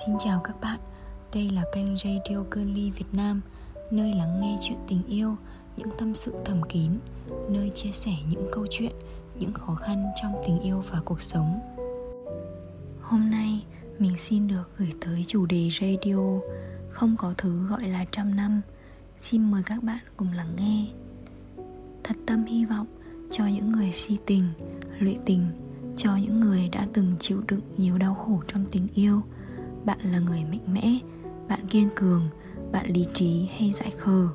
Xin chào các bạn, đây là kênh Radio Girly Việt Nam Nơi lắng nghe chuyện tình yêu, những tâm sự thầm kín Nơi chia sẻ những câu chuyện, những khó khăn trong tình yêu và cuộc sống. Hôm nay mình xin được gửi tới chủ đề radio Không có thứ gọi là trăm năm. Xin mời các bạn cùng lắng nghe. Thật tâm hy vọng cho những người si tình, lụy tình Cho những người đã từng chịu đựng nhiều đau khổ trong tình yêu bạn là người mạnh mẽ, bạn kiên cường, bạn lý trí hay dại khờ.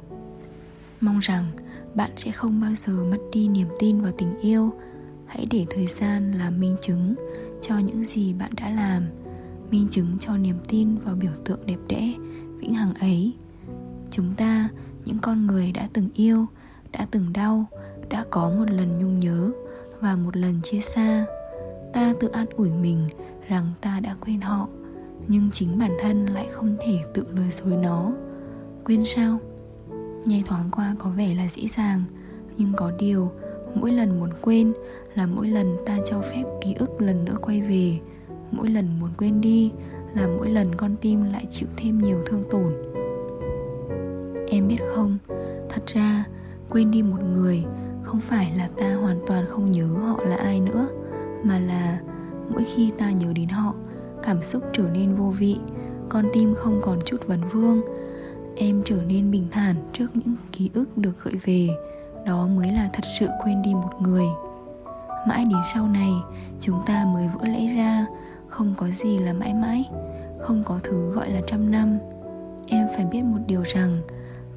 Mong rằng bạn sẽ không bao giờ mất đi niềm tin vào tình yêu. Hãy để thời gian làm minh chứng cho những gì bạn đã làm, minh chứng cho niềm tin vào biểu tượng đẹp đẽ, vĩnh hằng ấy. Chúng ta, những con người đã từng yêu, đã từng đau, đã có một lần nhung nhớ và một lần chia xa. Ta tự an ủi mình rằng ta đã quên họ nhưng chính bản thân lại không thể tự lừa dối nó. Quên sao? Nghe thoáng qua có vẻ là dễ dàng, nhưng có điều, mỗi lần muốn quên là mỗi lần ta cho phép ký ức lần nữa quay về. Mỗi lần muốn quên đi là mỗi lần con tim lại chịu thêm nhiều thương tổn. Em biết không? Thật ra, quên đi một người không phải là ta hoàn toàn không nhớ họ là ai nữa, mà là mỗi khi ta nhớ đến họ cảm xúc trở nên vô vị, con tim không còn chút vấn vương. Em trở nên bình thản trước những ký ức được gợi về, đó mới là thật sự quên đi một người. Mãi đến sau này, chúng ta mới vỡ lẽ ra, không có gì là mãi mãi, không có thứ gọi là trăm năm. Em phải biết một điều rằng,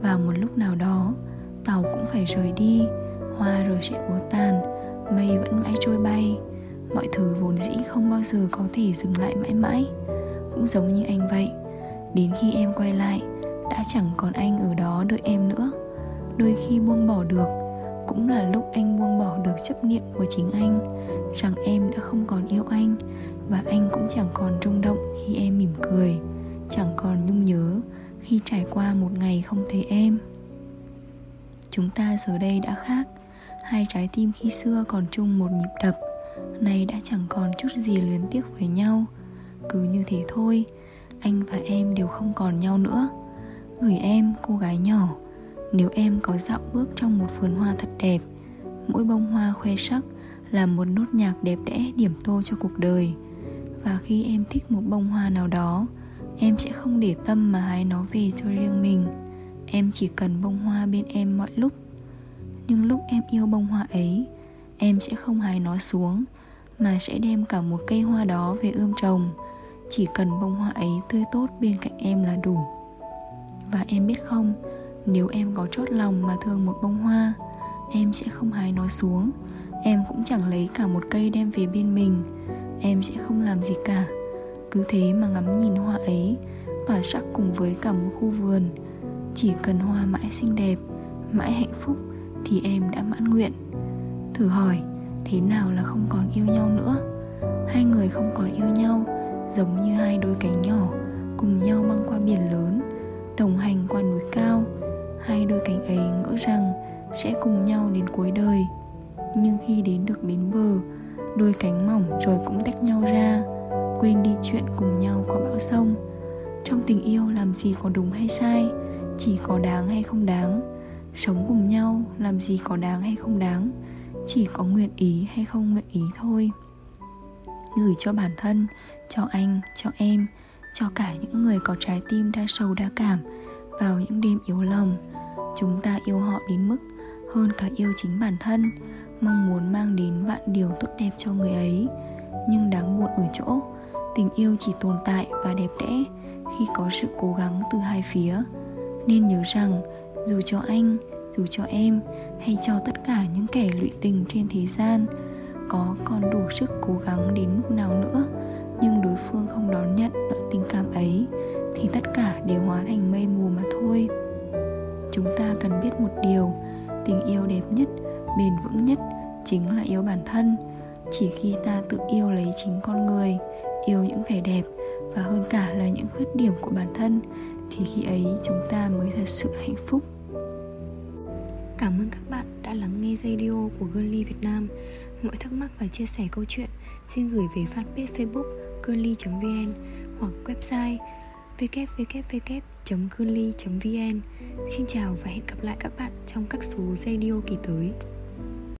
vào một lúc nào đó, tàu cũng phải rời đi, hoa rồi sẽ úa tàn, mây vẫn mãi trôi bay mọi thứ vốn dĩ không bao giờ có thể dừng lại mãi mãi. Cũng giống như anh vậy, đến khi em quay lại, đã chẳng còn anh ở đó đợi em nữa. Đôi khi buông bỏ được, cũng là lúc anh buông bỏ được chấp niệm của chính anh, rằng em đã không còn yêu anh và anh cũng chẳng còn rung động khi em mỉm cười, chẳng còn nhung nhớ khi trải qua một ngày không thấy em. Chúng ta giờ đây đã khác, hai trái tim khi xưa còn chung một nhịp đập Nay đã chẳng còn chút gì luyến tiếc với nhau. Cứ như thế thôi, Anh và em đều không còn nhau nữa. Gửi em, cô gái nhỏ, Nếu em có dạo bước trong một vườn hoa thật đẹp, Mỗi bông hoa khoe sắc Là một nốt nhạc đẹp đẽ điểm tô cho cuộc đời. Và khi em thích một bông hoa nào đó, Em sẽ không để tâm mà hái nó về cho riêng mình. Em chỉ cần bông hoa bên em mọi lúc. Nhưng lúc em yêu bông hoa ấy Em sẽ không hái nó xuống, mà sẽ đem cả một cây hoa đó về ươm trồng. Chỉ cần bông hoa ấy tươi tốt bên cạnh em là đủ. Và em biết không, nếu em có chót lòng mà thương một bông hoa, em sẽ không hái nó xuống. Em cũng chẳng lấy cả một cây đem về bên mình. Em sẽ không làm gì cả. Cứ thế mà ngắm nhìn hoa ấy, tỏa sắc cùng với cả một khu vườn. Chỉ cần hoa mãi xinh đẹp, mãi hạnh phúc, thì em đã mãn nguyện thử hỏi, thế nào là không còn yêu nhau nữa? Hai người không còn yêu nhau, giống như hai đôi cánh nhỏ, cùng nhau băng qua biển lớn, đồng hành qua núi cao. Hai đôi cánh ấy ngỡ rằng sẽ cùng nhau đến cuối đời. Nhưng khi đến được bến bờ, đôi cánh mỏng rồi cũng tách nhau ra, quên đi chuyện cùng nhau qua bão sông. Trong tình yêu làm gì có đúng hay sai, chỉ có đáng hay không đáng. Sống cùng nhau làm gì có đáng hay không đáng chỉ có nguyện ý hay không nguyện ý thôi. Gửi cho bản thân, cho anh, cho em, cho cả những người có trái tim đa sầu đa cảm vào những đêm yếu lòng. Chúng ta yêu họ đến mức hơn cả yêu chính bản thân, mong muốn mang đến vạn điều tốt đẹp cho người ấy. Nhưng đáng buồn ở chỗ, tình yêu chỉ tồn tại và đẹp đẽ khi có sự cố gắng từ hai phía. Nên nhớ rằng, dù cho anh, dù cho em hay cho tất cả những kẻ lụy tình trên thế gian. Có còn đủ sức cố gắng đến mức nào nữa, nhưng đối phương không đón nhận đoạn tình cảm ấy, thì tất cả đều hóa thành mây mù mà thôi. Chúng ta cần biết một điều, tình yêu đẹp nhất, bền vững nhất chính là yêu bản thân. Chỉ khi ta tự yêu lấy chính con người, yêu những vẻ đẹp và hơn cả là những khuyết điểm của bản thân, thì khi ấy chúng ta mới thật sự hạnh phúc. Cảm ơn các bạn đã lắng nghe radio của Girly Việt Nam. Mọi thắc mắc và chia sẻ câu chuyện, xin gửi về fanpage Facebook girly.vn hoặc website www.girly.vn. Xin chào và hẹn gặp lại các bạn trong các số radio kỳ tới.